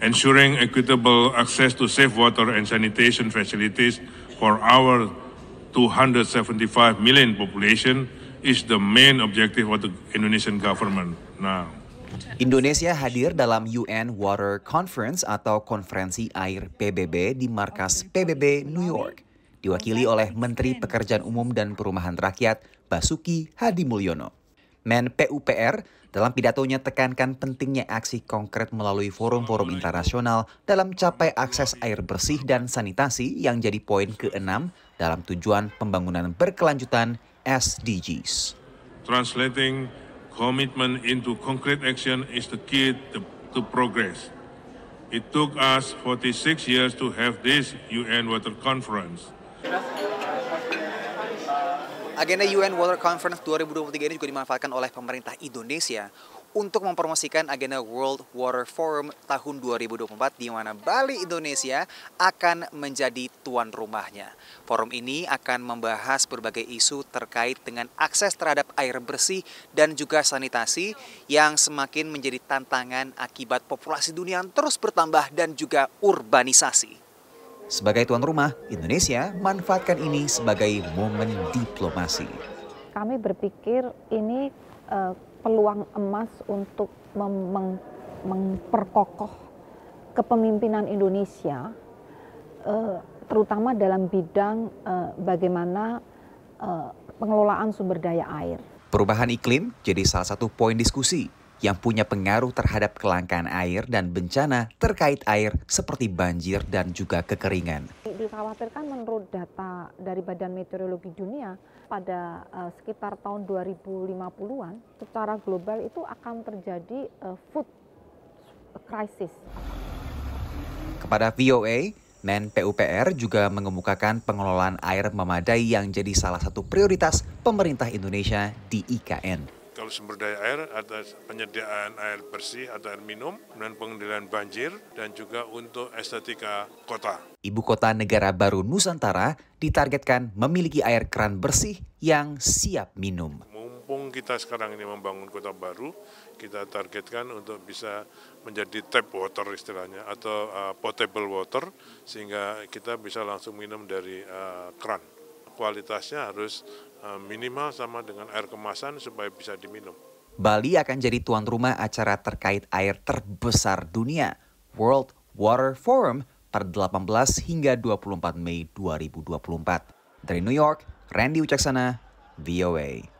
ensuring equitable access to safe water and sanitation facilities for our 275 million population is the main objective of the Indonesian government now. Indonesia hadir dalam UN Water Conference atau Konferensi Air PBB di markas PBB New York. Diwakili oleh Menteri Pekerjaan Umum dan Perumahan Rakyat Basuki Hadi Mulyono. Men PUPR dalam pidatonya tekankan pentingnya aksi konkret melalui forum-forum internasional dalam capai akses air bersih dan sanitasi yang jadi poin ke-6 dalam tujuan pembangunan berkelanjutan SDGs. Translating commitment into concrete action is the key to, to progress. It took us 46 years to have this UN Water Conference. Agenda UN Water Conference 2023 ini juga dimanfaatkan oleh pemerintah Indonesia untuk mempromosikan agenda World Water Forum tahun 2024 di mana Bali Indonesia akan menjadi tuan rumahnya. Forum ini akan membahas berbagai isu terkait dengan akses terhadap air bersih dan juga sanitasi yang semakin menjadi tantangan akibat populasi dunia yang terus bertambah dan juga urbanisasi. Sebagai tuan rumah, Indonesia manfaatkan ini sebagai momen diplomasi. Kami berpikir ini uh, peluang emas untuk mem memperkokoh kepemimpinan Indonesia, uh, terutama dalam bidang uh, bagaimana uh, pengelolaan sumber daya air. Perubahan iklim jadi salah satu poin diskusi yang punya pengaruh terhadap kelangkaan air dan bencana terkait air seperti banjir dan juga kekeringan. Dikhawatirkan menurut data dari Badan Meteorologi Dunia pada uh, sekitar tahun 2050-an secara global itu akan terjadi uh, food crisis. Kepada VOA, Men PUPR juga mengemukakan pengelolaan air memadai yang jadi salah satu prioritas pemerintah Indonesia di IKN sumber daya air ada penyediaan air bersih atau air minum, dan pengendalian banjir, dan juga untuk estetika kota. Ibu kota negara baru Nusantara ditargetkan memiliki air keran bersih yang siap minum. Mumpung kita sekarang ini membangun kota baru, kita targetkan untuk bisa menjadi tap water istilahnya atau uh, potable water sehingga kita bisa langsung minum dari uh, keran. Kualitasnya harus Eh, minimal sama dengan air kemasan supaya bisa diminum. Bali akan jadi tuan rumah acara terkait air terbesar dunia, World Water Forum pada 18 hingga 24 Mei 2024. Dari New York, Randy Ucaksana, VOA.